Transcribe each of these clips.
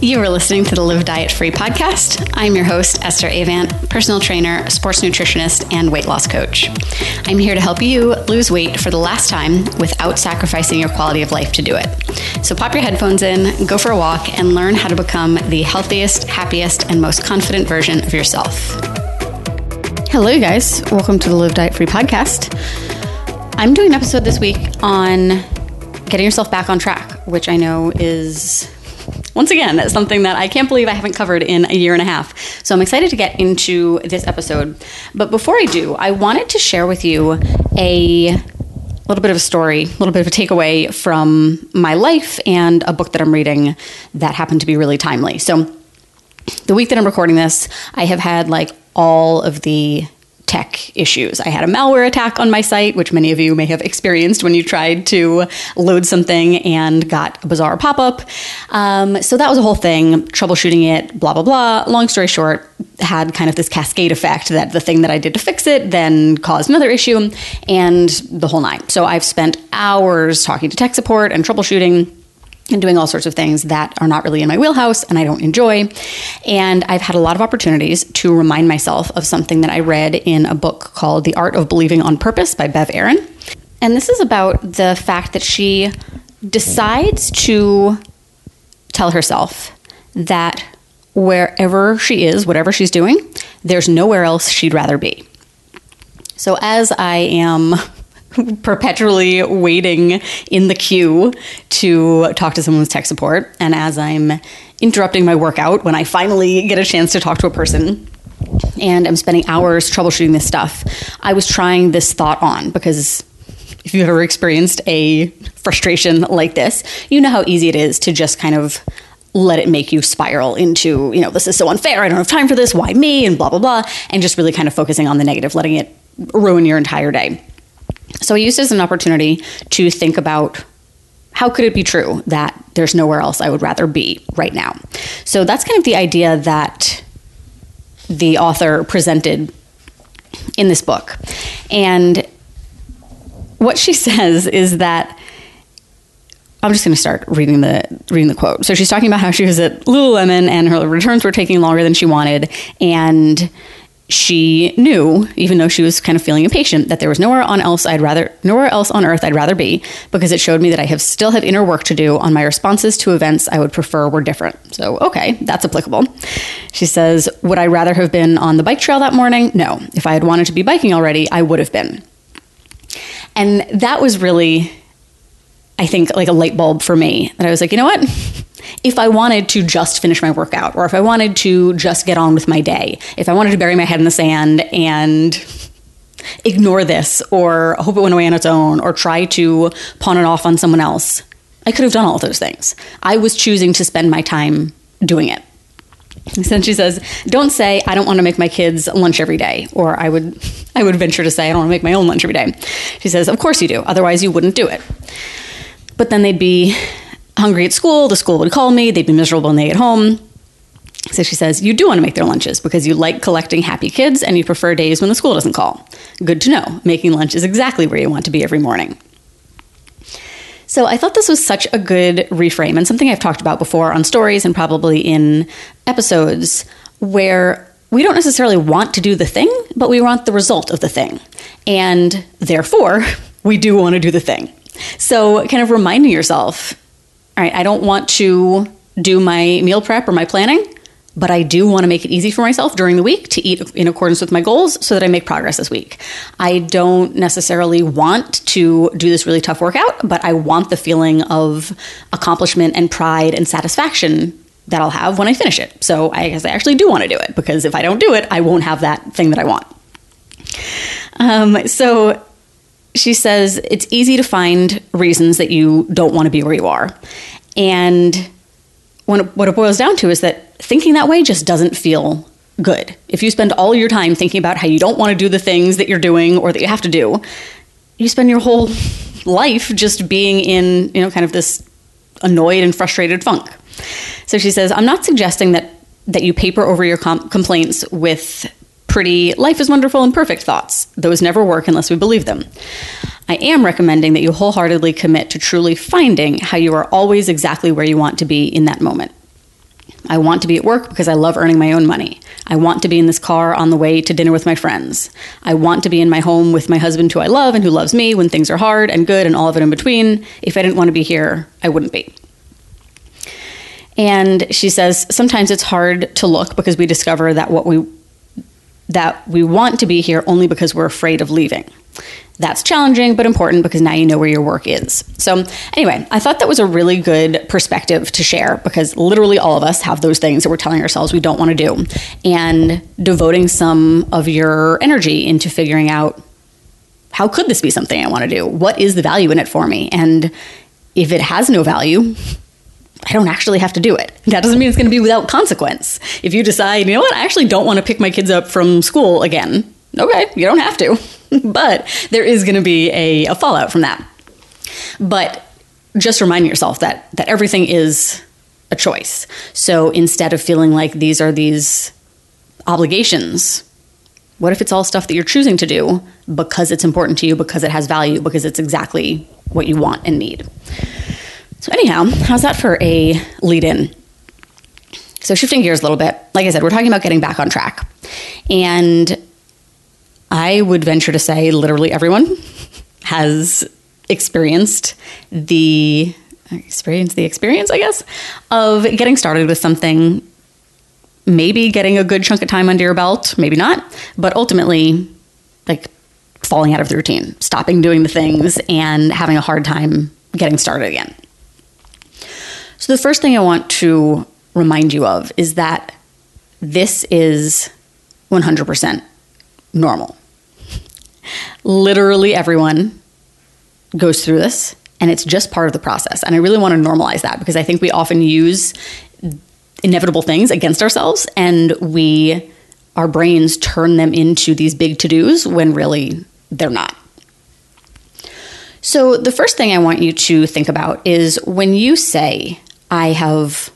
You are listening to the Live Diet Free podcast. I'm your host, Esther Avant, personal trainer, sports nutritionist, and weight loss coach. I'm here to help you lose weight for the last time without sacrificing your quality of life to do it. So pop your headphones in, go for a walk, and learn how to become the healthiest, happiest, and most confident version of yourself. Hello, you guys. Welcome to the Live Diet Free podcast. I'm doing an episode this week on getting yourself back on track, which I know is once again, something that I can't believe I haven't covered in a year and a half. So I'm excited to get into this episode. But before I do, I wanted to share with you a little bit of a story, a little bit of a takeaway from my life and a book that I'm reading that happened to be really timely. So the week that I'm recording this, I have had like all of the tech issues. I had a malware attack on my site, which many of you may have experienced when you tried to load something and got a bizarre pop up. Um, so that was a whole thing, troubleshooting it, blah, blah, blah. Long story short, had kind of this cascade effect that the thing that I did to fix it then caused another issue and the whole nine. So I've spent hours talking to tech support and troubleshooting and doing all sorts of things that are not really in my wheelhouse and I don't enjoy. And I've had a lot of opportunities to remind myself of something that I read in a book called The Art of Believing on Purpose by Bev Aaron. And this is about the fact that she decides to tell herself that wherever she is, whatever she's doing, there's nowhere else she'd rather be. So as I am perpetually waiting in the queue to talk to someone with tech support. And as I'm interrupting my workout, when I finally get a chance to talk to a person, and I'm spending hours troubleshooting this stuff, I was trying this thought on because if you've ever experienced a frustration like this, you know how easy it is to just kind of let it make you spiral into, you know, this is so unfair, I don't have time for this, why me, and blah, blah, blah, and just really kind of focusing on the negative, letting it ruin your entire day. So I used it as an opportunity to think about how could it be true that there's nowhere else I would rather be right now? So that's kind of the idea that the author presented in this book. And what she says is that I'm just going to start reading the reading the quote. So she's talking about how she was at Lululemon and her returns were taking longer than she wanted, and she knew, even though she was kind of feeling impatient, that there was nowhere on else I'd rather nowhere else on earth I'd rather be, because it showed me that I have still have inner work to do on my responses to events I would prefer were different. So okay, that's applicable. She says, Would I rather have been on the bike trail that morning? No. If I had wanted to be biking already, I would have been. And that was really, I think, like a light bulb for me. That I was like, you know what? If I wanted to just finish my workout or if I wanted to just get on with my day, if I wanted to bury my head in the sand and ignore this or hope it went away on its own or try to pawn it off on someone else, I could have done all those things. I was choosing to spend my time doing it. Then she says, "Don't say I don't want to make my kids lunch every day," or I would, I would venture to say I don't want to make my own lunch every day. She says, "Of course you do. Otherwise you wouldn't do it." But then they'd be hungry at school. The school would call me. They'd be miserable when they get home. So she says, You do want to make their lunches because you like collecting happy kids and you prefer days when the school doesn't call. Good to know. Making lunch is exactly where you want to be every morning. So I thought this was such a good reframe and something I've talked about before on stories and probably in episodes where we don't necessarily want to do the thing, but we want the result of the thing. And therefore, we do want to do the thing. So, kind of reminding yourself all right, I don't want to do my meal prep or my planning, but I do want to make it easy for myself during the week to eat in accordance with my goals so that I make progress this week. I don't necessarily want to do this really tough workout, but I want the feeling of accomplishment and pride and satisfaction that I'll have when I finish it. So I guess I actually do want to do it because if I don't do it, I won't have that thing that I want. Um, so she says it's easy to find reasons that you don't want to be where you are. And when what it boils down to is that thinking that way just doesn't feel good. If you spend all your time thinking about how you don't want to do the things that you're doing or that you have to do, you spend your whole life just being in, you know, kind of this annoyed and frustrated funk. So she says, I'm not suggesting that that you paper over your com- complaints with pretty, life is wonderful and perfect thoughts. Those never work unless we believe them. I am recommending that you wholeheartedly commit to truly finding how you are always exactly where you want to be in that moment. I want to be at work because I love earning my own money. I want to be in this car on the way to dinner with my friends. I want to be in my home with my husband who I love and who loves me when things are hard and good and all of it in between. If I didn't want to be here, I wouldn't be. And she says sometimes it's hard to look because we discover that what we that we want to be here only because we're afraid of leaving. That's challenging but important because now you know where your work is. So, anyway, I thought that was a really good perspective to share because literally all of us have those things that we're telling ourselves we don't want to do. And devoting some of your energy into figuring out how could this be something I want to do? What is the value in it for me? And if it has no value, I don't actually have to do it. That doesn't mean it's going to be without consequence. If you decide, you know what, I actually don't want to pick my kids up from school again, okay, you don't have to. but there is going to be a, a fallout from that. But just remind yourself that that everything is a choice. So instead of feeling like these are these obligations, what if it's all stuff that you're choosing to do because it's important to you, because it has value, because it's exactly what you want and need? So, anyhow, how's that for a lead in? So, shifting gears a little bit, like I said, we're talking about getting back on track. And I would venture to say literally everyone has experienced the experience the experience, I guess, of getting started with something, maybe getting a good chunk of time under your belt, maybe not, but ultimately like falling out of the routine, stopping doing the things and having a hard time getting started again. So the first thing I want to remind you of is that this is 100% normal. Literally everyone goes through this, and it's just part of the process. And I really want to normalize that because I think we often use inevitable things against ourselves, and we our brains turn them into these big to dos when really they're not. So, the first thing I want you to think about is when you say, I have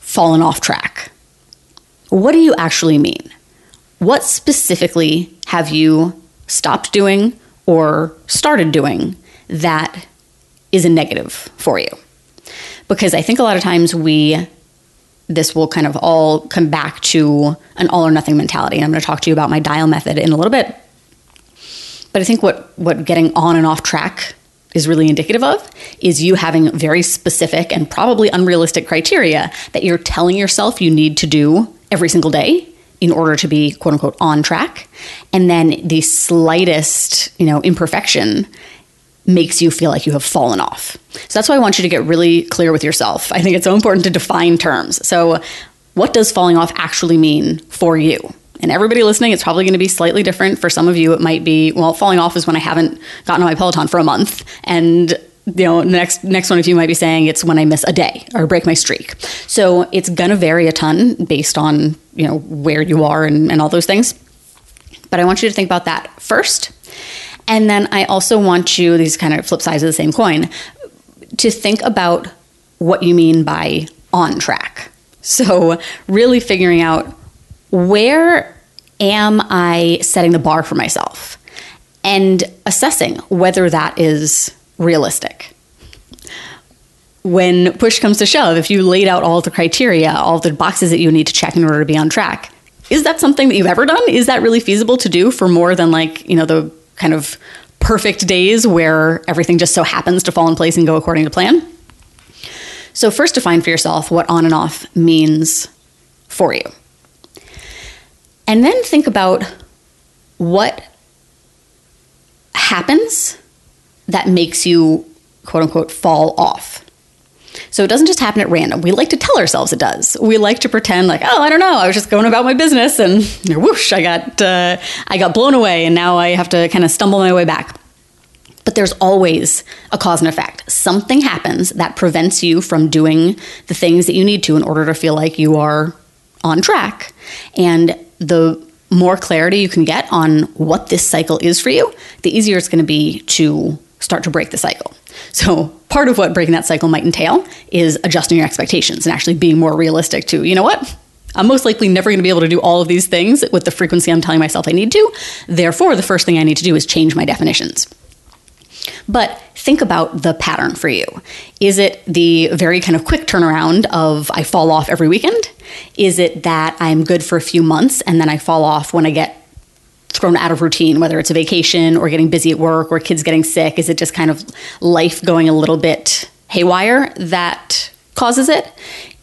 fallen off track, what do you actually mean? What specifically have you stopped doing or started doing that is a negative for you? Because I think a lot of times we, this will kind of all come back to an all or nothing mentality. And I'm going to talk to you about my dial method in a little bit. But I think what, what getting on and off track is really indicative of is you having very specific and probably unrealistic criteria that you're telling yourself you need to do every single day in order to be quote unquote on track. And then the slightest, you know, imperfection makes you feel like you have fallen off. So that's why I want you to get really clear with yourself. I think it's so important to define terms. So, what does falling off actually mean for you? And everybody listening, it's probably going to be slightly different. For some of you, it might be, well, falling off is when I haven't gotten on my Peloton for a month. And you know, the next next one of you might be saying it's when I miss a day or break my streak. So it's gonna vary a ton based on you know where you are and, and all those things. But I want you to think about that first. And then I also want you, these kind of flip sides of the same coin, to think about what you mean by on track. So, really figuring out where am I setting the bar for myself and assessing whether that is realistic. When push comes to shove, if you laid out all the criteria, all the boxes that you need to check in order to be on track, is that something that you've ever done? Is that really feasible to do for more than like, you know, the kind of perfect days where everything just so happens to fall in place and go according to plan? So, first define for yourself what on and off means for you. And then think about what happens that makes you quote unquote fall off. So it doesn't just happen at random. We like to tell ourselves it does. We like to pretend like, oh, I don't know, I was just going about my business and whoosh, I got uh, I got blown away, and now I have to kind of stumble my way back. But there's always a cause and effect. Something happens that prevents you from doing the things that you need to in order to feel like you are on track. And the more clarity you can get on what this cycle is for you, the easier it's going to be to start to break the cycle. So, part of what breaking that cycle might entail is adjusting your expectations and actually being more realistic to, you know what? I'm most likely never going to be able to do all of these things with the frequency I'm telling myself I need to. Therefore, the first thing I need to do is change my definitions. But think about the pattern for you. Is it the very kind of quick turnaround of I fall off every weekend? Is it that I'm good for a few months and then I fall off when I get thrown out of routine, whether it's a vacation or getting busy at work or kids getting sick? Is it just kind of life going a little bit haywire that causes it?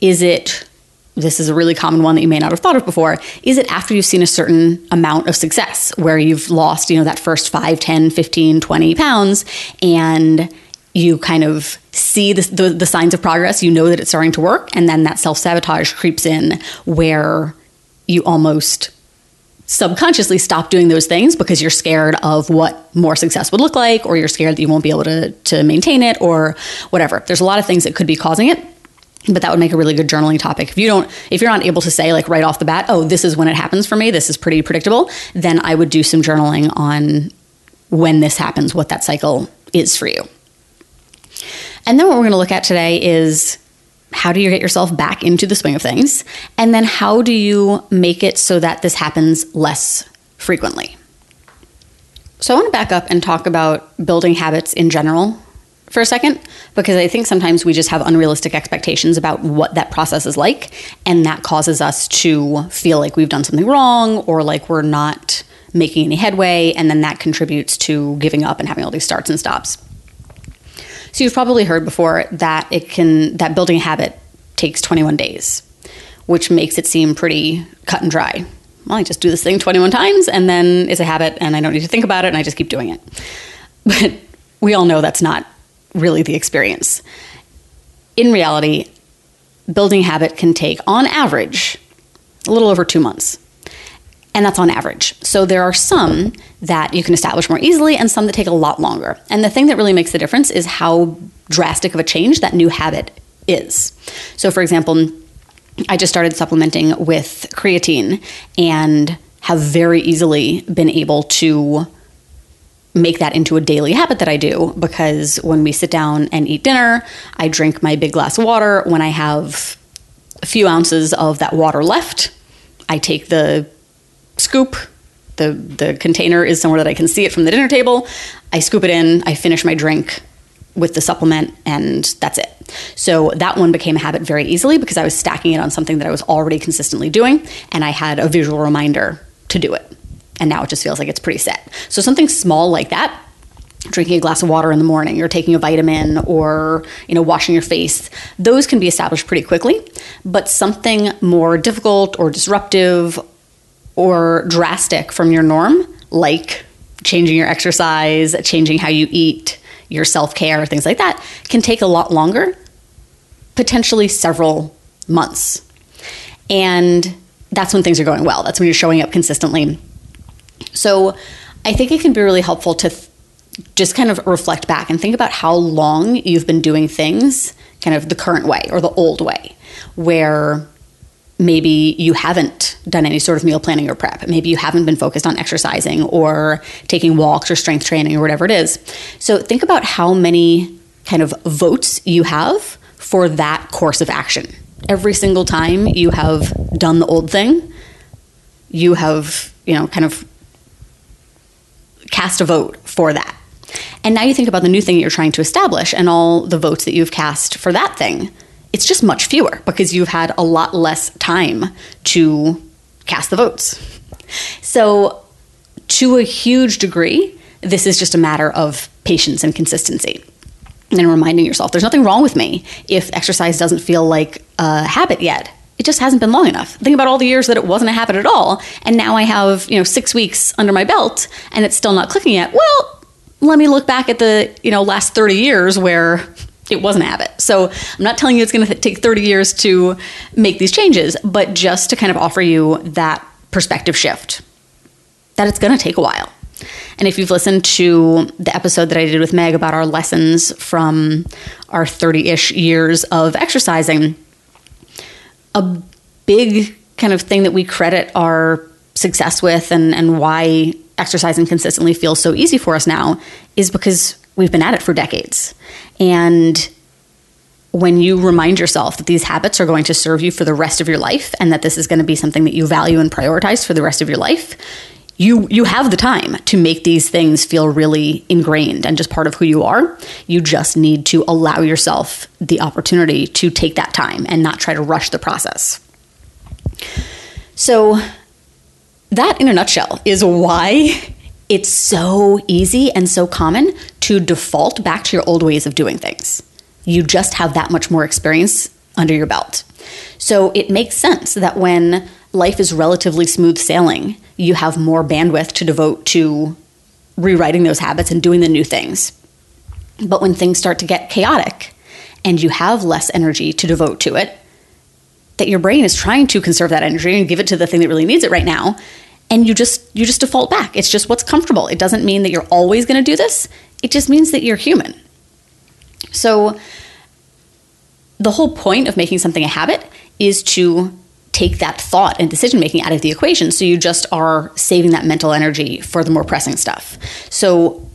Is it this is a really common one that you may not have thought of before is it after you've seen a certain amount of success where you've lost you know that first 5 10 15 20 pounds and you kind of see the, the, the signs of progress you know that it's starting to work and then that self-sabotage creeps in where you almost subconsciously stop doing those things because you're scared of what more success would look like or you're scared that you won't be able to, to maintain it or whatever. There's a lot of things that could be causing it but that would make a really good journaling topic. If you don't if you're not able to say like right off the bat oh this is when it happens for me this is pretty predictable then i would do some journaling on when this happens what that cycle is for you and then what we're going to look at today is how do you get yourself back into the swing of things and then how do you make it so that this happens less frequently so i want to back up and talk about building habits in general for a second because I think sometimes we just have unrealistic expectations about what that process is like, and that causes us to feel like we've done something wrong or like we're not making any headway, and then that contributes to giving up and having all these starts and stops. So you've probably heard before that it can that building a habit takes 21 days, which makes it seem pretty cut and dry. Well, I just do this thing 21 times and then it's a habit and I don't need to think about it and I just keep doing it. But we all know that's not really the experience. In reality, building habit can take, on average, a little over two months. And that's on average. So there are some that you can establish more easily and some that take a lot longer. And the thing that really makes the difference is how drastic of a change that new habit is. So, for example, I just started supplementing with creatine and have very easily been able to make that into a daily habit that I do because when we sit down and eat dinner, I drink my big glass of water. When I have a few ounces of that water left, I take the scoop. The, the container is somewhere that I can see it from the dinner table. I scoop it in, I finish my drink with the supplement, and that's it. So that one became a habit very easily because I was stacking it on something that I was already consistently doing, and I had a visual reminder to do it and now it just feels like it's pretty set. So something small like that drinking a glass of water in the morning or taking a vitamin or you know washing your face those can be established pretty quickly but something more difficult or disruptive or drastic from your norm like changing your exercise changing how you eat your self-care things like that can take a lot longer potentially several months. And that's when things are going well. That's when you're showing up consistently. So I think it can be really helpful to th- just kind of reflect back and think about how long you've been doing things kind of the current way or the old way, where maybe you haven't done any sort of meal planning or prep. Maybe you haven't been focused on exercising or taking walks or strength training or whatever it is. So think about how many kind of votes you have for that course of action. Every single time you have done the old thing, you have, you know, kind of cast a vote for that. And now you think about the new thing that you're trying to establish and all the votes that you've cast for that thing. It's just much fewer because you've had a lot less time to cast the votes. So, to a huge degree, this is just a matter of patience and consistency. And reminding yourself there's nothing wrong with me if exercise doesn't feel like a habit yet it just hasn't been long enough. Think about all the years that it wasn't a habit at all, and now I have you know six weeks under my belt, and it's still not clicking yet. Well, let me look back at the you know last thirty years where it wasn't habit. So I'm not telling you it's going to take 30 years to make these changes, but just to kind of offer you that perspective shift that it's going to take a while. And if you've listened to the episode that I did with Meg about our lessons from our 30 ish years of exercising, a big kind of thing that we credit our success with and, and why exercising consistently feels so easy for us now is because we've been at it for decades. And when you remind yourself that these habits are going to serve you for the rest of your life and that this is going to be something that you value and prioritize for the rest of your life, you you have the time to make these things feel really ingrained and just part of who you are. You just need to allow yourself the opportunity to take that time and not try to rush the process. So that in a nutshell is why it's so easy and so common to default back to your old ways of doing things. You just have that much more experience under your belt. So it makes sense that when life is relatively smooth sailing, you have more bandwidth to devote to rewriting those habits and doing the new things. But when things start to get chaotic and you have less energy to devote to it, that your brain is trying to conserve that energy and give it to the thing that really needs it right now, and you just you just default back. It's just what's comfortable. It doesn't mean that you're always going to do this. It just means that you're human. So the whole point of making something a habit is to take that thought and decision making out of the equation. So you just are saving that mental energy for the more pressing stuff. So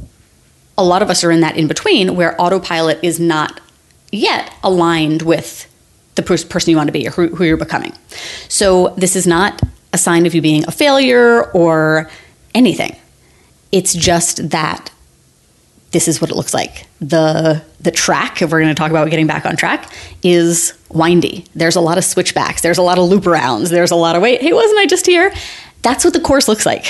a lot of us are in that in between where autopilot is not yet aligned with the person you want to be or who, who you're becoming. So this is not a sign of you being a failure or anything. It's just that this is what it looks like. The the track, if we're going to talk about getting back on track, is windy. There's a lot of switchbacks. There's a lot of loop arounds. There's a lot of wait, hey, wasn't I just here? That's what the course looks like.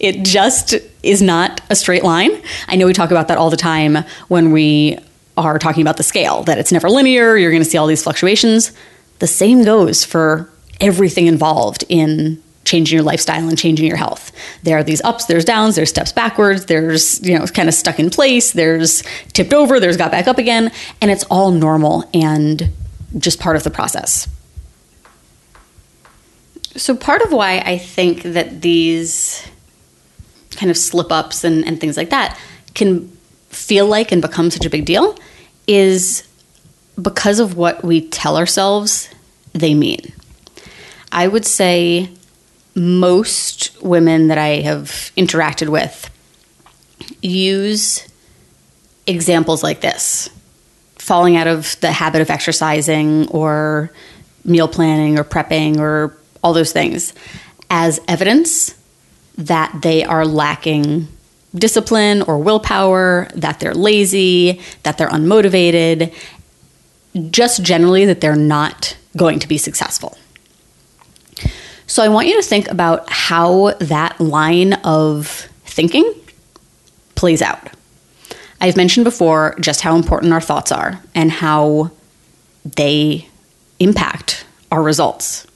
It just is not a straight line. I know we talk about that all the time when we are talking about the scale, that it's never linear, you're going to see all these fluctuations. The same goes for everything involved in changing your lifestyle and changing your health. There are these ups, there's downs, there's steps backwards, there's, you know, kind of stuck in place, there's tipped over, there's got back up again, and it's all normal and just part of the process. So, part of why I think that these kind of slip ups and, and things like that can feel like and become such a big deal is because of what we tell ourselves they mean. I would say most women that I have interacted with use examples like this falling out of the habit of exercising or meal planning or prepping or all those things as evidence that they are lacking discipline or willpower, that they're lazy, that they're unmotivated, just generally that they're not going to be successful. So I want you to think about how that line of thinking plays out. I've mentioned before just how important our thoughts are and how they impact our results.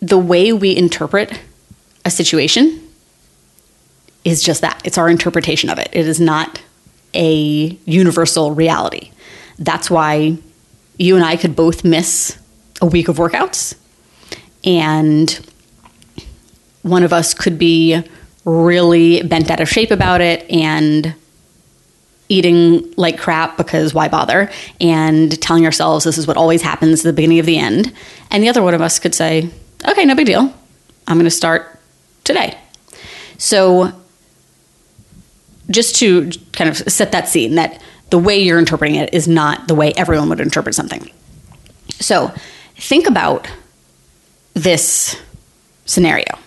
The way we interpret a situation is just that it's our interpretation of it, it is not a universal reality. That's why you and I could both miss a week of workouts, and one of us could be really bent out of shape about it and eating like crap because why bother? And telling ourselves this is what always happens at the beginning of the end. And the other one of us could say okay no big deal. I'm going to start today. So just to kind of set that scene that the way you're interpreting it is not the way everyone would interpret something. So think about this scenario.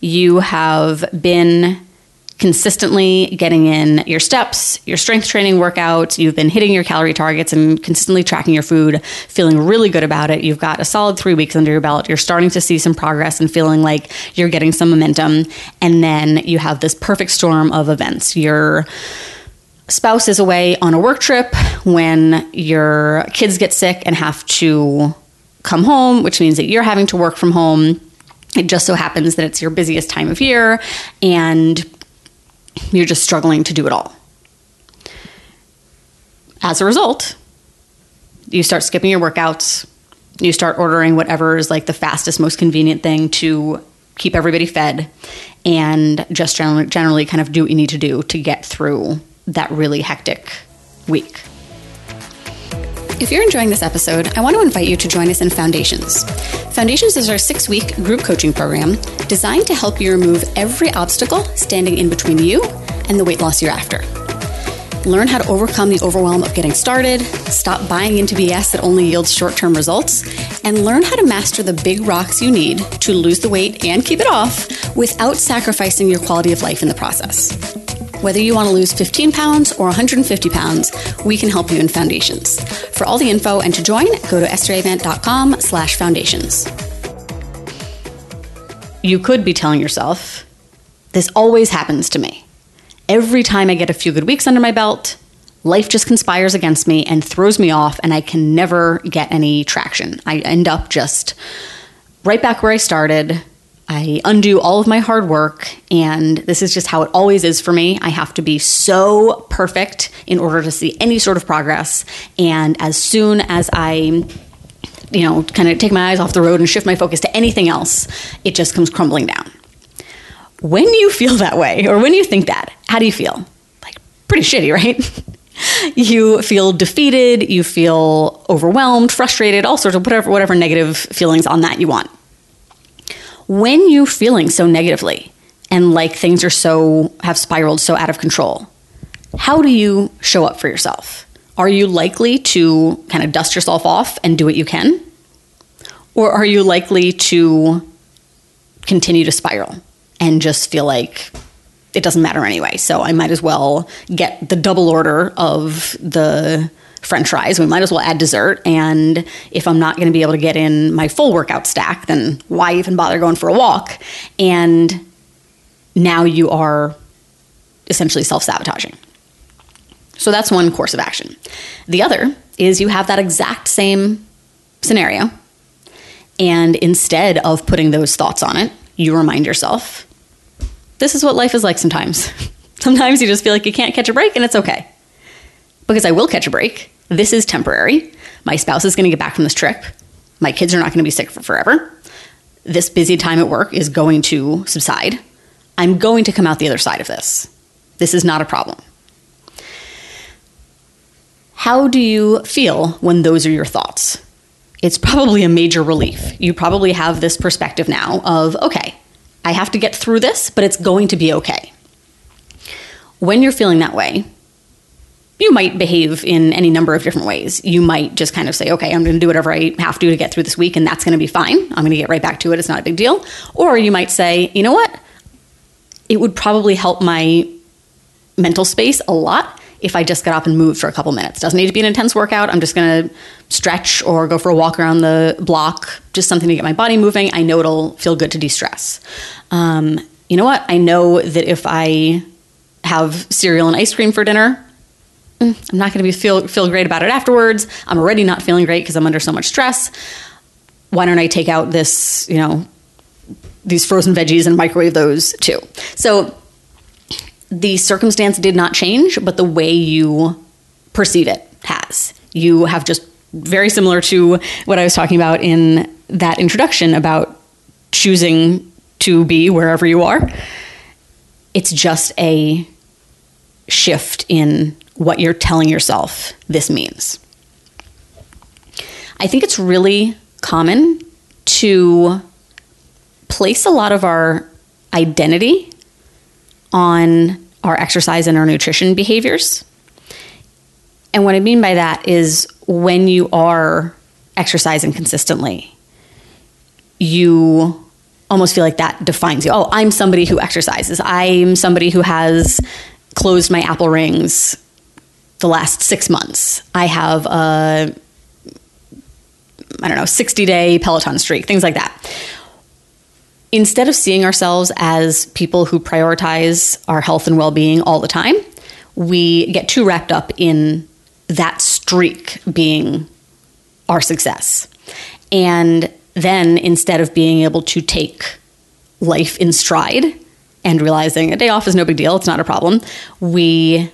You have been consistently getting in your steps, your strength training workouts, you've been hitting your calorie targets and consistently tracking your food, feeling really good about it. You've got a solid three weeks under your belt. You're starting to see some progress and feeling like you're getting some momentum. And then you have this perfect storm of events. Your spouse is away on a work trip when your kids get sick and have to come home, which means that you're having to work from home. It just so happens that it's your busiest time of year and you're just struggling to do it all. As a result, you start skipping your workouts, you start ordering whatever is like the fastest, most convenient thing to keep everybody fed, and just generally, generally kind of do what you need to do to get through that really hectic week. If you're enjoying this episode, I want to invite you to join us in Foundations. Foundations is our six week group coaching program designed to help you remove every obstacle standing in between you and the weight loss you're after. learn how to overcome the overwhelm of getting started, stop buying into BS that only yields short term results, and learn how to master the big rocks you need to lose the weight and keep it off without sacrificing your quality of life in the process. Whether you want to lose 15 pounds or 150 pounds, we can help you in foundations. For all the info and to join, go to estheravant.com slash foundations. You could be telling yourself, this always happens to me. Every time I get a few good weeks under my belt, life just conspires against me and throws me off, and I can never get any traction. I end up just right back where I started. I undo all of my hard work, and this is just how it always is for me. I have to be so perfect in order to see any sort of progress. And as soon as I you know, kind of take my eyes off the road and shift my focus to anything else, it just comes crumbling down. When you feel that way, or when you think that, how do you feel? Like, pretty shitty, right? you feel defeated, you feel overwhelmed, frustrated, all sorts of whatever, whatever negative feelings on that you want. When you're feeling so negatively and like things are so, have spiraled so out of control, how do you show up for yourself? Are you likely to kind of dust yourself off and do what you can? Or are you likely to continue to spiral and just feel like it doesn't matter anyway? So I might as well get the double order of the french fries. We might as well add dessert. And if I'm not going to be able to get in my full workout stack, then why even bother going for a walk? And now you are essentially self sabotaging. So that's one course of action. The other is you have that exact same scenario. And instead of putting those thoughts on it, you remind yourself this is what life is like sometimes. sometimes you just feel like you can't catch a break and it's okay. Because I will catch a break. This is temporary. My spouse is going to get back from this trip. My kids are not going to be sick for forever. This busy time at work is going to subside. I'm going to come out the other side of this. This is not a problem. How do you feel when those are your thoughts? It's probably a major relief. You probably have this perspective now of, okay, I have to get through this, but it's going to be okay. When you're feeling that way, you might behave in any number of different ways. You might just kind of say, okay, I'm going to do whatever I have to to get through this week, and that's going to be fine. I'm going to get right back to it. It's not a big deal. Or you might say, you know what? It would probably help my mental space a lot if I just got up and moved for a couple minutes. Doesn't need to be an intense workout. I'm just going to stretch or go for a walk around the block, just something to get my body moving. I know it'll feel good to de stress. Um, you know what? I know that if I have cereal and ice cream for dinner, mm, I'm not going to be feel feel great about it afterwards. I'm already not feeling great because I'm under so much stress. Why don't I take out this, you know, these frozen veggies and microwave those too? So the circumstance did not change, but the way you perceive it has. You have just very similar to what I was talking about in that introduction about choosing to be wherever you are. It's just a shift in what you're telling yourself this means. I think it's really common to place a lot of our identity on our exercise and our nutrition behaviors. And what I mean by that is when you are exercising consistently, you almost feel like that defines you. Oh, I'm somebody who exercises. I'm somebody who has closed my Apple rings the last six months. I have a, I don't know, 60 day Peloton streak, things like that instead of seeing ourselves as people who prioritize our health and well being all the time, we get too wrapped up in that streak being our success. And then instead of being able to take life in stride and realizing a day off is no big deal, it's not a problem, we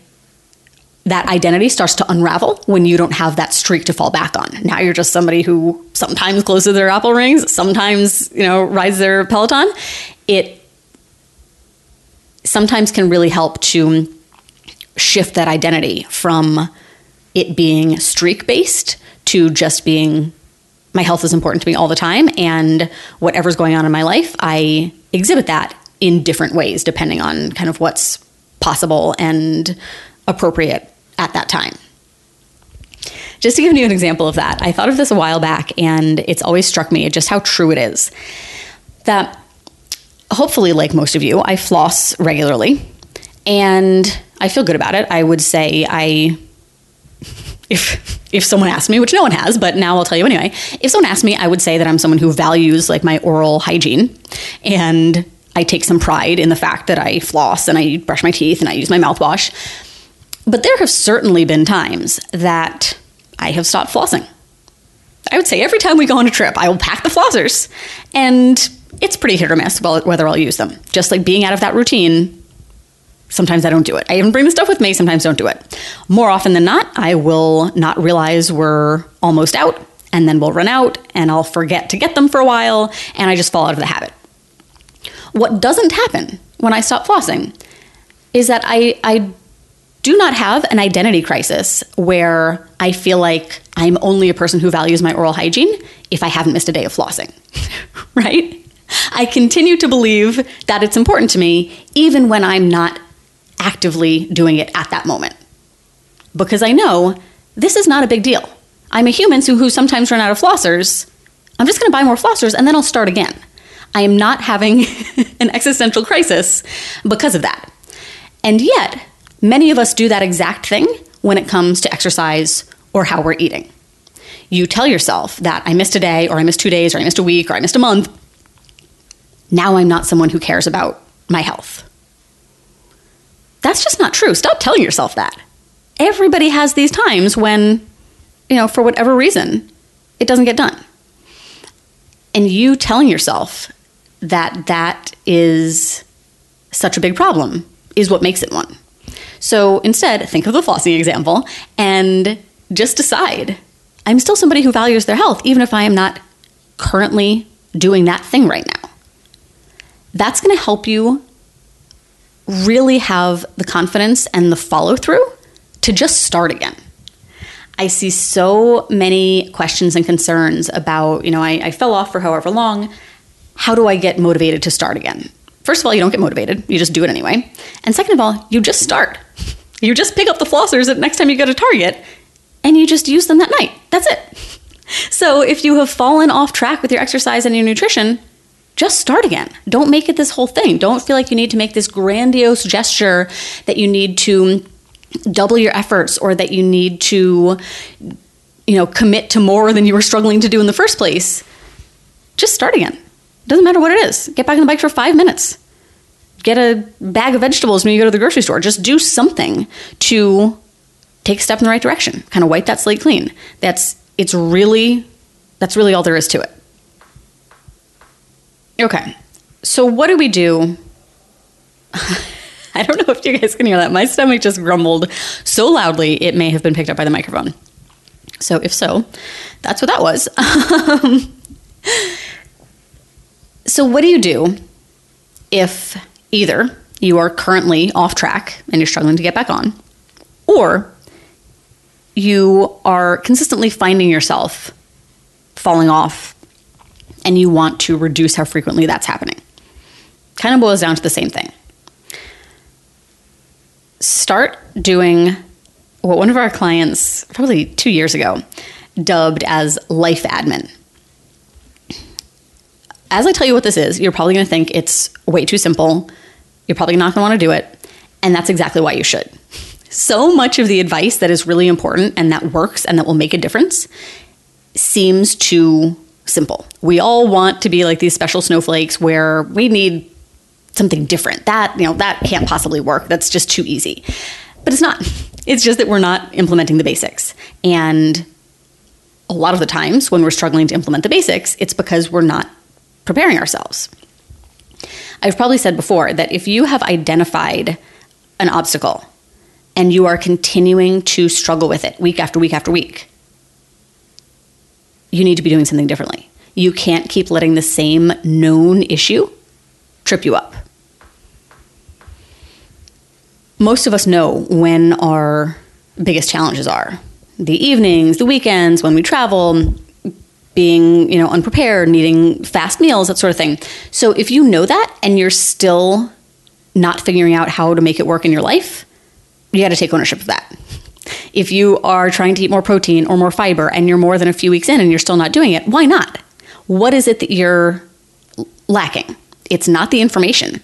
that identity starts to unravel when you don't have that streak to fall back on. Now you're just somebody who sometimes closes their Apple rings, sometimes, you know, rides their Peloton. It sometimes can really help to shift that identity from it being streak based to just being my health is important to me all the time and whatever's going on in my life, I exhibit that in different ways depending on kind of what's possible and appropriate at that time. Just to give you an example of that, I thought of this a while back and it's always struck me just how true it is that hopefully, like most of you, I floss regularly and I feel good about it. I would say I if if someone asked me, which no one has, but now I'll tell you anyway. If someone asked me, I would say that I'm someone who values like my oral hygiene and I take some pride in the fact that I floss and I brush my teeth and I use my mouthwash. But there have certainly been times that I have stopped flossing. I would say every time we go on a trip, I will pack the flossers. And it's pretty hit or miss whether I'll use them. Just like being out of that routine, sometimes I don't do it. I even bring the stuff with me, sometimes don't do it. More often than not, I will not realize we're almost out, and then we'll run out, and I'll forget to get them for a while, and I just fall out of the habit. What doesn't happen when I stop flossing is that I, I do not have an identity crisis where I feel like I'm only a person who values my oral hygiene if I haven't missed a day of flossing, right? I continue to believe that it's important to me even when I'm not actively doing it at that moment. Because I know this is not a big deal. I'm a human who, who sometimes run out of flossers. I'm just going to buy more flossers and then I'll start again. I am not having an existential crisis because of that. And yet, many of us do that exact thing when it comes to exercise or how we're eating. You tell yourself that I missed a day, or I missed two days, or I missed a week, or I missed a month. Now I'm not someone who cares about my health. That's just not true. Stop telling yourself that. Everybody has these times when, you know, for whatever reason, it doesn't get done. And you telling yourself that that is such a big problem is what makes it one. So instead, think of the flossing example and just decide I'm still somebody who values their health, even if I am not currently doing that thing right now. That's going to help you really have the confidence and the follow through to just start again. I see so many questions and concerns about, you know, I, I, fell off for however long. How do I get motivated to start again? First of all, you don't get motivated, you just do it anyway. And second of all, you just start. You just pick up the flossers at next time you go to Target and you just use them that night. That's it. So if you have fallen off track with your exercise and your nutrition, just start again. Don't make it this whole thing. Don't feel like you need to make this grandiose gesture that you need to double your efforts or that you need to you know commit to more than you were struggling to do in the first place. Just start again. Doesn't matter what it is. Get back on the bike for 5 minutes. Get a bag of vegetables when you go to the grocery store. Just do something to take a step in the right direction. Kind of wipe that slate clean. That's it's really that's really all there is to it. Okay. So, what do we do? I don't know if you guys can hear that. My stomach just grumbled so loudly, it may have been picked up by the microphone. So, if so, that's what that was. Um, so, what do you do if either you are currently off track and you're struggling to get back on, or you are consistently finding yourself falling off and you want to reduce how frequently that's happening. Kind of boils down to the same thing. Start doing what one of our clients, probably two years ago, dubbed as life admin. As I tell you what this is, you're probably going to think it's way too simple. You're probably not going to want to do it. And that's exactly why you should. So much of the advice that is really important and that works and that will make a difference seems too simple. We all want to be like these special snowflakes where we need something different. That, you know, that can't possibly work. That's just too easy. But it's not. It's just that we're not implementing the basics. And a lot of the times when we're struggling to implement the basics, it's because we're not preparing ourselves. I've probably said before that if you have identified an obstacle and you are continuing to struggle with it week after week after week, you need to be doing something differently. You can't keep letting the same known issue trip you up. Most of us know when our biggest challenges are the evenings, the weekends, when we travel, being, you know, unprepared, needing fast meals, that sort of thing. So if you know that and you're still not figuring out how to make it work in your life, you got to take ownership of that. If you are trying to eat more protein or more fiber and you're more than a few weeks in and you're still not doing it, why not? What is it that you're lacking? It's not the information.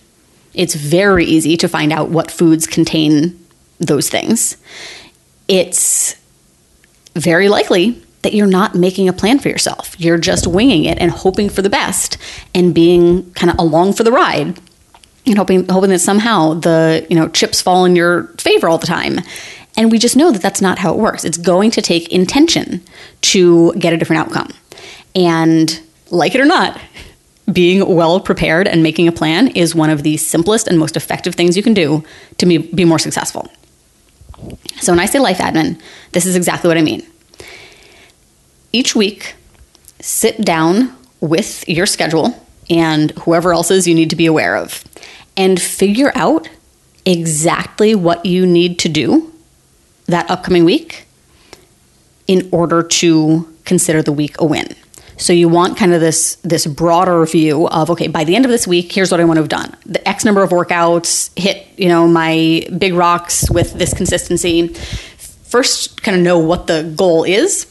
It's very easy to find out what foods contain those things. It's very likely that you're not making a plan for yourself. You're just winging it and hoping for the best and being kind of along for the ride and hoping hoping that somehow the, you know, chips fall in your favor all the time. And we just know that that's not how it works. It's going to take intention to get a different outcome. And like it or not, being well prepared and making a plan is one of the simplest and most effective things you can do to be, be more successful. So when I say life admin, this is exactly what I mean. Each week, sit down with your schedule and whoever else's you need to be aware of and figure out exactly what you need to do that upcoming week in order to consider the week a win. So you want kind of this this broader view of okay, by the end of this week, here's what I want to have done. The X number of workouts, hit, you know, my big rocks with this consistency. First kind of know what the goal is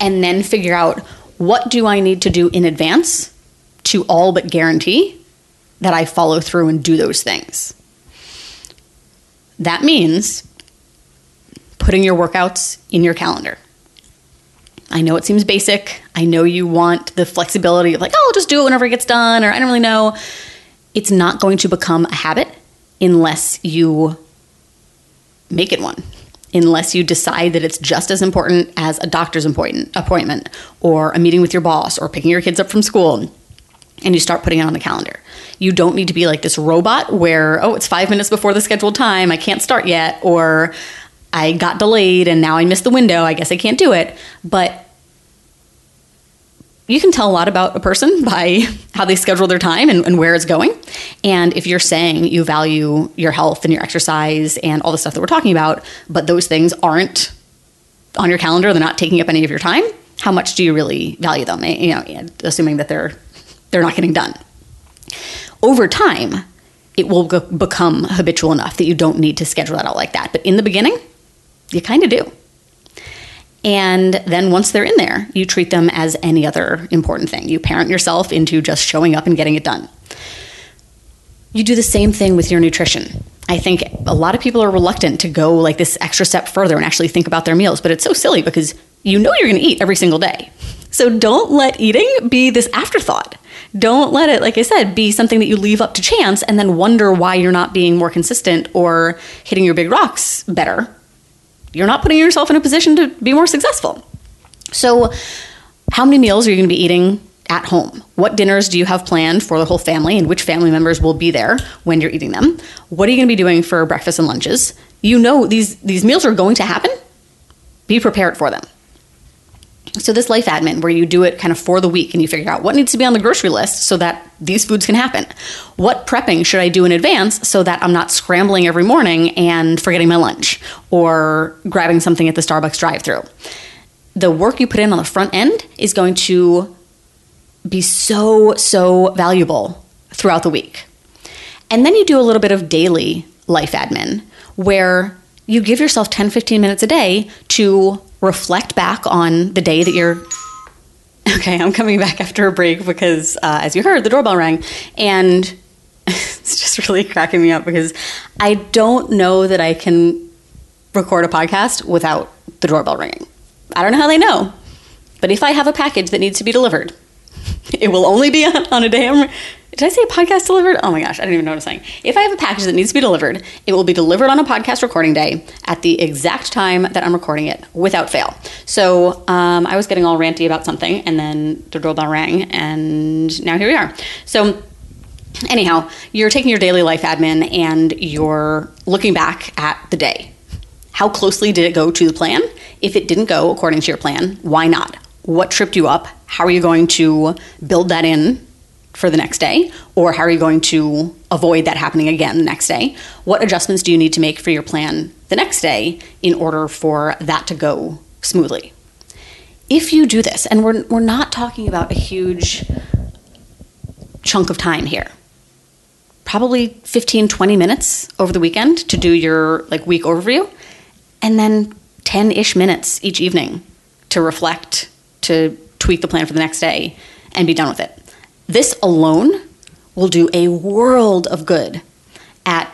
and then figure out what do I need to do in advance to all but guarantee that I follow through and do those things. That means putting your workouts in your calendar. I know it seems basic. I know you want the flexibility of like, oh, I'll just do it whenever it gets done, or I don't really know. It's not going to become a habit unless you make it one. Unless you decide that it's just as important as a doctor's appointment or a meeting with your boss or picking your kids up from school and you start putting it on the calendar. You don't need to be like this robot where, oh, it's five minutes before the scheduled time, I can't start yet, or I got delayed and now I missed the window. I guess I can't do it. But you can tell a lot about a person by how they schedule their time and, and, where it's going. And if you're saying you value your health and your exercise and all the stuff that we're talking about, but those things aren't on your calendar, they're not taking up any of your time, how much do you really value them? You know, assuming that they're they're not getting done. Over time, it will become habitual enough that you don't need to schedule that out like that. But in the beginning, you kind of do. And then once they're in there, you treat them as any other important thing. You parent yourself into just showing up and getting it done. You do the same thing with your nutrition. I think a lot of people are reluctant to go like this extra step further and actually think about their meals, but it's so silly because you know you're going to eat every single day. So don't let eating be this afterthought. Don't let it, like I said, be something that you leave up to chance and then wonder why you're not being more consistent or hitting your big rocks better you're not putting yourself in a position to be more successful. So, how many meals are you going to be eating at home? What dinners do you have planned for the whole family and which family members will be there when you're eating them? What are you going to be doing for breakfast and lunches? You know these these meals are going to happen. Be prepared for them. So, this life admin, where you do it kind of for the week and you figure out what needs to be on the grocery list so that these foods can happen. What prepping should I do in advance so that I'm not scrambling every morning and forgetting my lunch or grabbing something at the Starbucks drive through? The work you put in on the front end is going to be so, so valuable throughout the week. And then you do a little bit of daily life admin where you give yourself 10, 15 minutes a day to reflect back on the day that you're okay i'm coming back after a break because uh, as you heard the doorbell rang and it's just really cracking me up because i don't know that i can record a podcast without the doorbell ringing. I don't know how they know but if i have a package that needs to be delivered it will only be on a day I'm, did I say podcast delivered? Oh my gosh, I didn't even know what I was saying. If I have a package that needs to be delivered, it will be delivered on a podcast recording day at the exact time that I'm recording it without fail. So um, I was getting all ranty about something, and then the doorbell rang, and now here we are. So anyhow, you're taking your daily life admin and you're looking back at the day. How closely did it go to the plan? If it didn't go according to your plan, why not? What tripped you up? How are you going to build that in for the next day? Or how are you going to avoid that happening again the next day? What adjustments do you need to make for your plan the next day in order for that to go smoothly? If you do this, and we're, we're not talking about a huge chunk of time here, probably 15, 20 minutes over the weekend to do your like week overview, and then 10 ish minutes each evening to reflect, to tweak the plan for the next day, and be done with it. This alone will do a world of good at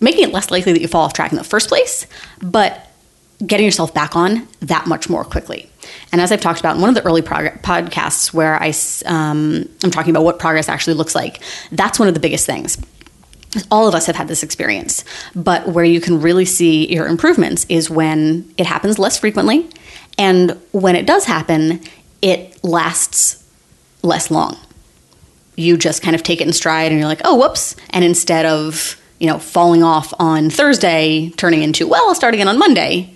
making it less likely that you fall off track in the first place, but getting yourself back on that much more quickly. And as I've talked about in one of the early prog- podcasts where I, um, I'm talking about what progress actually looks like, that's one of the biggest things. All of us have had this experience, but where you can really see your improvements is when it happens less frequently. And when it does happen, it lasts less long. You just kind of take it in stride and you're like, oh, whoops. And instead of, you know, falling off on Thursday, turning into, well, I'll start again on Monday,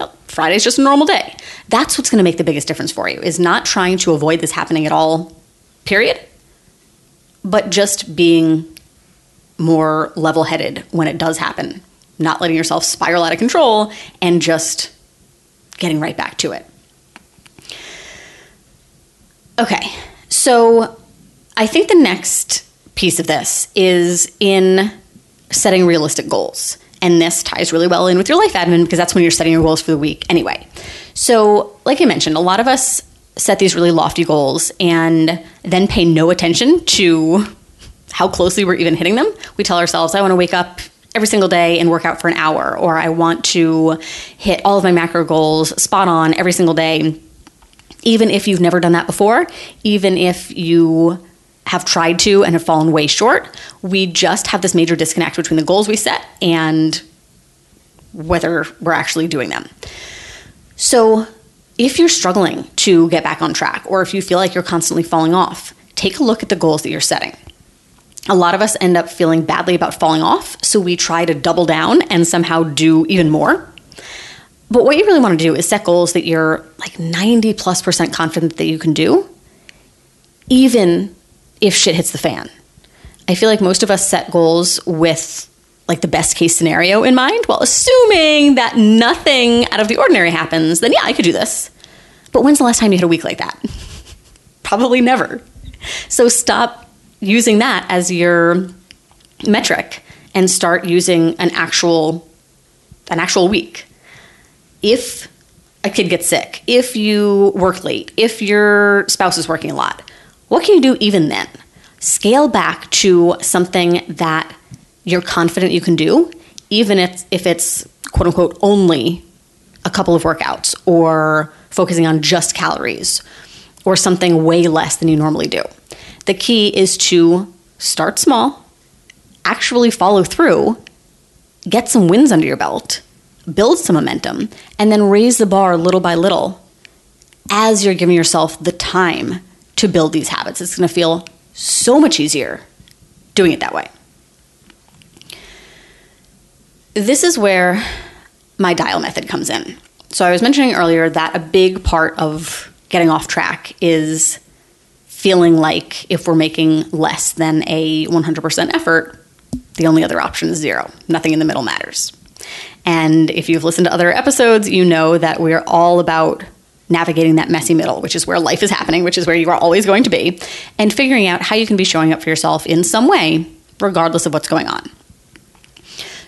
oh, Friday's just a normal day. That's what's going to make the biggest difference for you is not trying to avoid this happening at all, period, but just being more level headed when it does happen, not letting yourself spiral out of control and just getting right back to it. Okay, so I think the next piece of this is in setting realistic goals. And this ties really well in with your life admin because that's when you're setting your goals for the week anyway. So, like I mentioned, a lot of us set these really lofty goals and then pay no attention to how closely we're even hitting them. We tell ourselves, I want to wake up every single day and work out for an hour, or I want to hit all of my macro goals spot on every single day. Even if you've never done that before, even if you have tried to and have fallen way short. We just have this major disconnect between the goals we set and whether we're actually doing them. So, if you're struggling to get back on track, or if you feel like you're constantly falling off, take a look at the goals that you're setting. A lot of us end up feeling badly about falling off, so we try to double down and somehow do even more. But what you really want to do is set goals that you're like 90 plus percent confident that you can do, even if shit hits the fan. I feel like most of us set goals with like the best case scenario in mind. while assuming that nothing out of the ordinary happens, then yeah, I could do this. But when's the last time you had a week like that? Probably never. So stop using that as your metric and start using an actual an actual week. If a kid gets sick, if you work late, if your spouse is working a lot, what can you do even then? Scale back to something that you're confident you can do, even if, if it's quote unquote only a couple of workouts or focusing on just calories or something way less than you normally do. The key is to start small, actually follow through, get some wins under your belt, build some momentum, and then raise the bar little by little as you're giving yourself the time to build these habits. It's going to feel so much easier doing it that way. This is where my dial method comes in. So, I was mentioning earlier that a big part of getting off track is feeling like if we're making less than a 100% effort, the only other option is zero. Nothing in the middle matters. And if you've listened to other episodes, you know that we're all about navigating that messy middle, which is where life is happening, which is where you are always going to be, and figuring out how you can be showing up for yourself in some way, regardless of what's going on.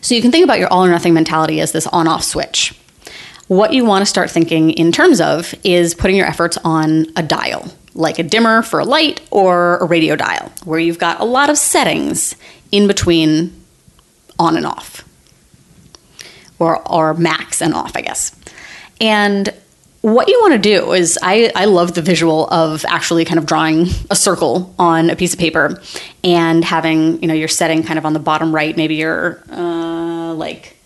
So you can think about your all or nothing mentality as this on off switch. What you want to start thinking in terms of is putting your efforts on a dial, like a dimmer for a light or a radio dial, where you've got a lot of settings in between on and off, or, or max and off, I guess. And what you want to do is I, I love the visual of actually kind of drawing a circle on a piece of paper and having you know your setting kind of on the bottom right maybe your uh, like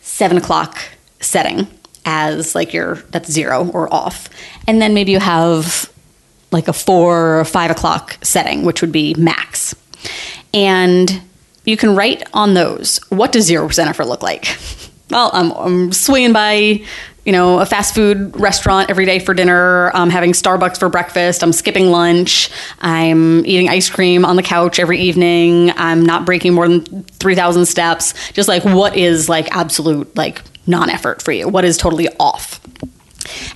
seven o'clock setting as like your that's zero or off. And then maybe you have like a four or five o'clock setting which would be max. And you can write on those. What does zero percent effort look like? Well I'm, I'm swinging by you know, a fast food restaurant every day for dinner. I'm having Starbucks for breakfast. I'm skipping lunch. I'm eating ice cream on the couch every evening. I'm not breaking more than 3,000 steps. Just like what is like absolute like non effort for you? What is totally off?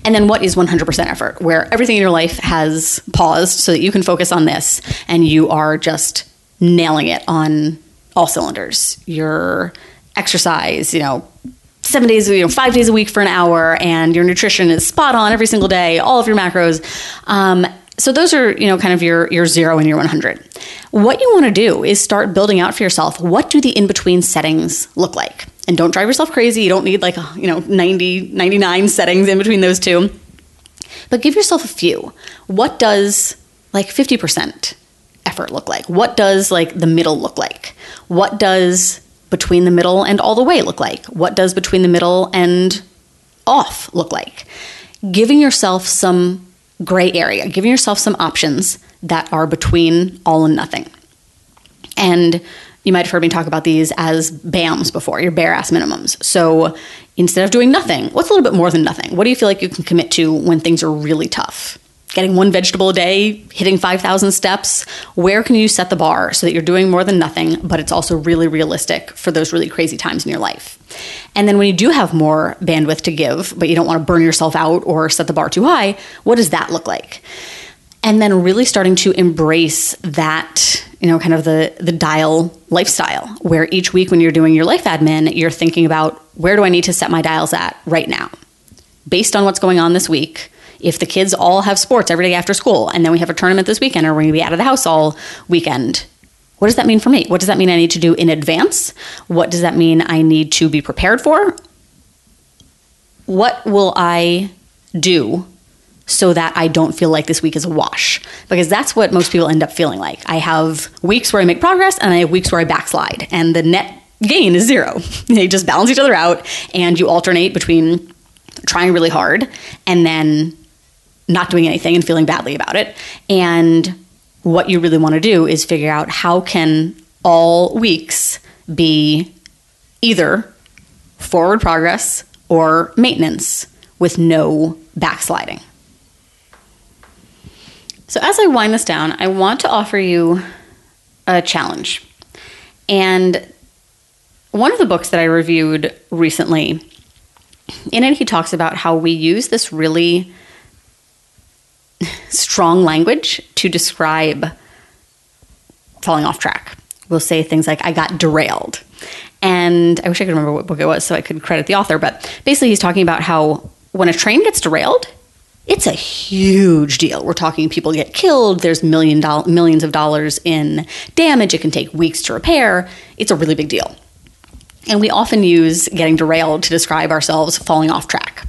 And then what is 100% effort, where everything in your life has paused so that you can focus on this and you are just nailing it on all cylinders. Your exercise, you know, seven days, you know, five days a week for an hour, and your nutrition is spot on every single day, all of your macros. Um, so those are, you know, kind of your your zero and your 100. What you want to do is start building out for yourself. What do the in between settings look like? And don't drive yourself crazy. You don't need like, you know, 90, 99 settings in between those two. But give yourself a few. What does like 50% effort look like? What does like the middle look like? What does between the middle and all the way look like? What does between the middle and off look like? Giving yourself some gray area, giving yourself some options that are between all and nothing. And you might have heard me talk about these as BAMs before, your bare ass minimums. So instead of doing nothing, what's a little bit more than nothing? What do you feel like you can commit to when things are really tough? Getting one vegetable a day, hitting 5,000 steps? Where can you set the bar so that you're doing more than nothing, but it's also really realistic for those really crazy times in your life? And then when you do have more bandwidth to give, but you don't want to burn yourself out or set the bar too high, what does that look like? And then really starting to embrace that, you know, kind of the the dial lifestyle where each week when you're doing your life admin, you're thinking about where do I need to set my dials at right now? Based on what's going on this week, if the kids all have sports every day after school and then we have a tournament this weekend or we're going to be out of the house all weekend, what does that mean for me? What does that mean I need to do in advance? What does that mean I need to be prepared for? What will I do so that I don't feel like this week is a wash? Because that's what most people end up feeling like. I have weeks where I make progress and I have weeks where I backslide, and the net gain is zero. They just balance each other out, and you alternate between trying really hard and then not doing anything and feeling badly about it. And what you really want to do is figure out how can all weeks be either forward progress or maintenance with no backsliding. So, as I wind this down, I want to offer you a challenge. And one of the books that I reviewed recently, in it, he talks about how we use this really strong language to describe falling off track. We'll say things like, I got derailed. And I wish I could remember what book it was so I could credit the author, but basically he's talking about how when a train gets derailed, it's a huge deal. We're talking people get killed, there's million do- millions of dollars in damage, it can take weeks to repair. It's a really big deal. And we often use getting derailed to describe ourselves falling off track.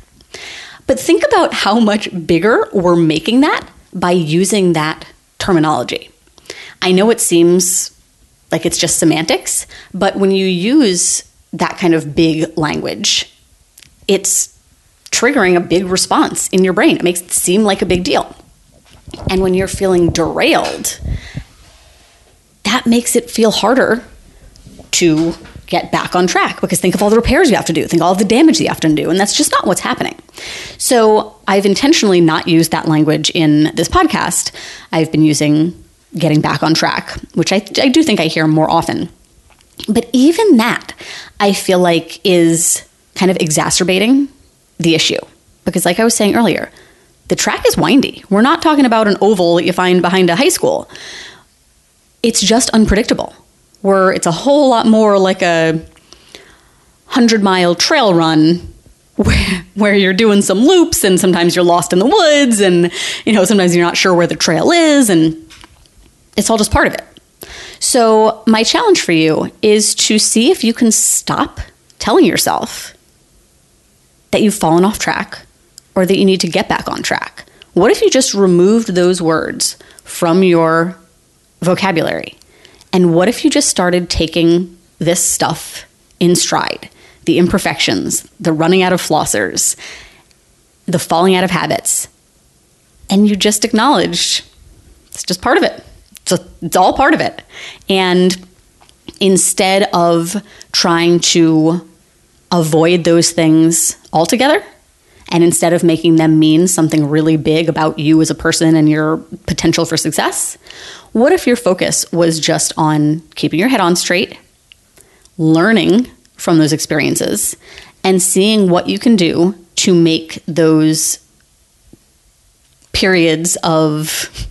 But think about how much bigger we're making that by using that terminology. I know it seems like it's just semantics, but when you use that kind of big language, it's triggering a big response in your brain. It makes it seem like a big deal. And when you're feeling derailed, that makes it feel harder to get back on track because think of all the repairs you have to do, think of all the damage you have to do, and that's just not what's happening. So I've intentionally not used that language in this podcast. I've been using getting back on track, which I, I do think I hear more often. But even that, I feel like is kind of exacerbating the issue. Because, like I was saying earlier, the track is windy. We're not talking about an oval that you find behind a high school. It's just unpredictable where it's a whole lot more like a 100 mile trail run where, where you're doing some loops and sometimes you're lost in the woods and you know sometimes you're not sure where the trail is and it's all just part of it. So my challenge for you is to see if you can stop telling yourself that you've fallen off track or that you need to get back on track. What if you just removed those words from your vocabulary and what if you just started taking this stuff in stride? The imperfections, the running out of flossers, the falling out of habits, and you just acknowledged it's just part of it. It's, a, it's all part of it. And instead of trying to avoid those things altogether, and instead of making them mean something really big about you as a person and your potential for success, what if your focus was just on keeping your head on straight, learning from those experiences, and seeing what you can do to make those periods of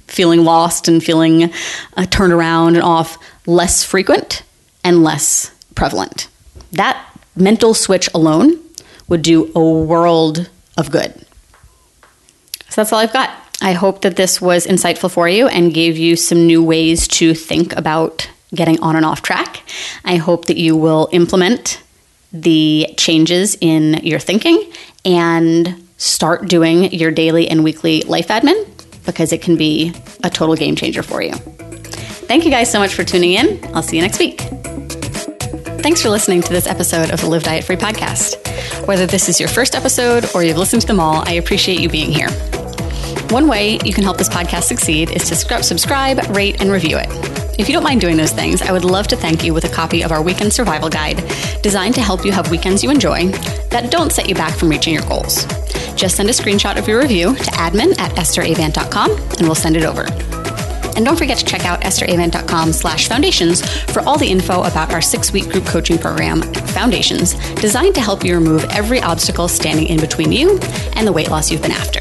feeling lost and feeling uh, turned around and off less frequent and less prevalent? That mental switch alone would do a world of good. So that's all I've got. I hope that this was insightful for you and gave you some new ways to think about getting on and off track. I hope that you will implement the changes in your thinking and start doing your daily and weekly life admin because it can be a total game changer for you. Thank you guys so much for tuning in. I'll see you next week. Thanks for listening to this episode of the Live Diet Free podcast. Whether this is your first episode or you've listened to them all, I appreciate you being here. One way you can help this podcast succeed is to subscribe, rate, and review it. If you don't mind doing those things, I would love to thank you with a copy of our weekend survival guide designed to help you have weekends you enjoy that don't set you back from reaching your goals. Just send a screenshot of your review to admin at estheravant.com and we'll send it over. And don't forget to check out estheravant.com slash foundations for all the info about our six-week group coaching program, Foundations, designed to help you remove every obstacle standing in between you and the weight loss you've been after.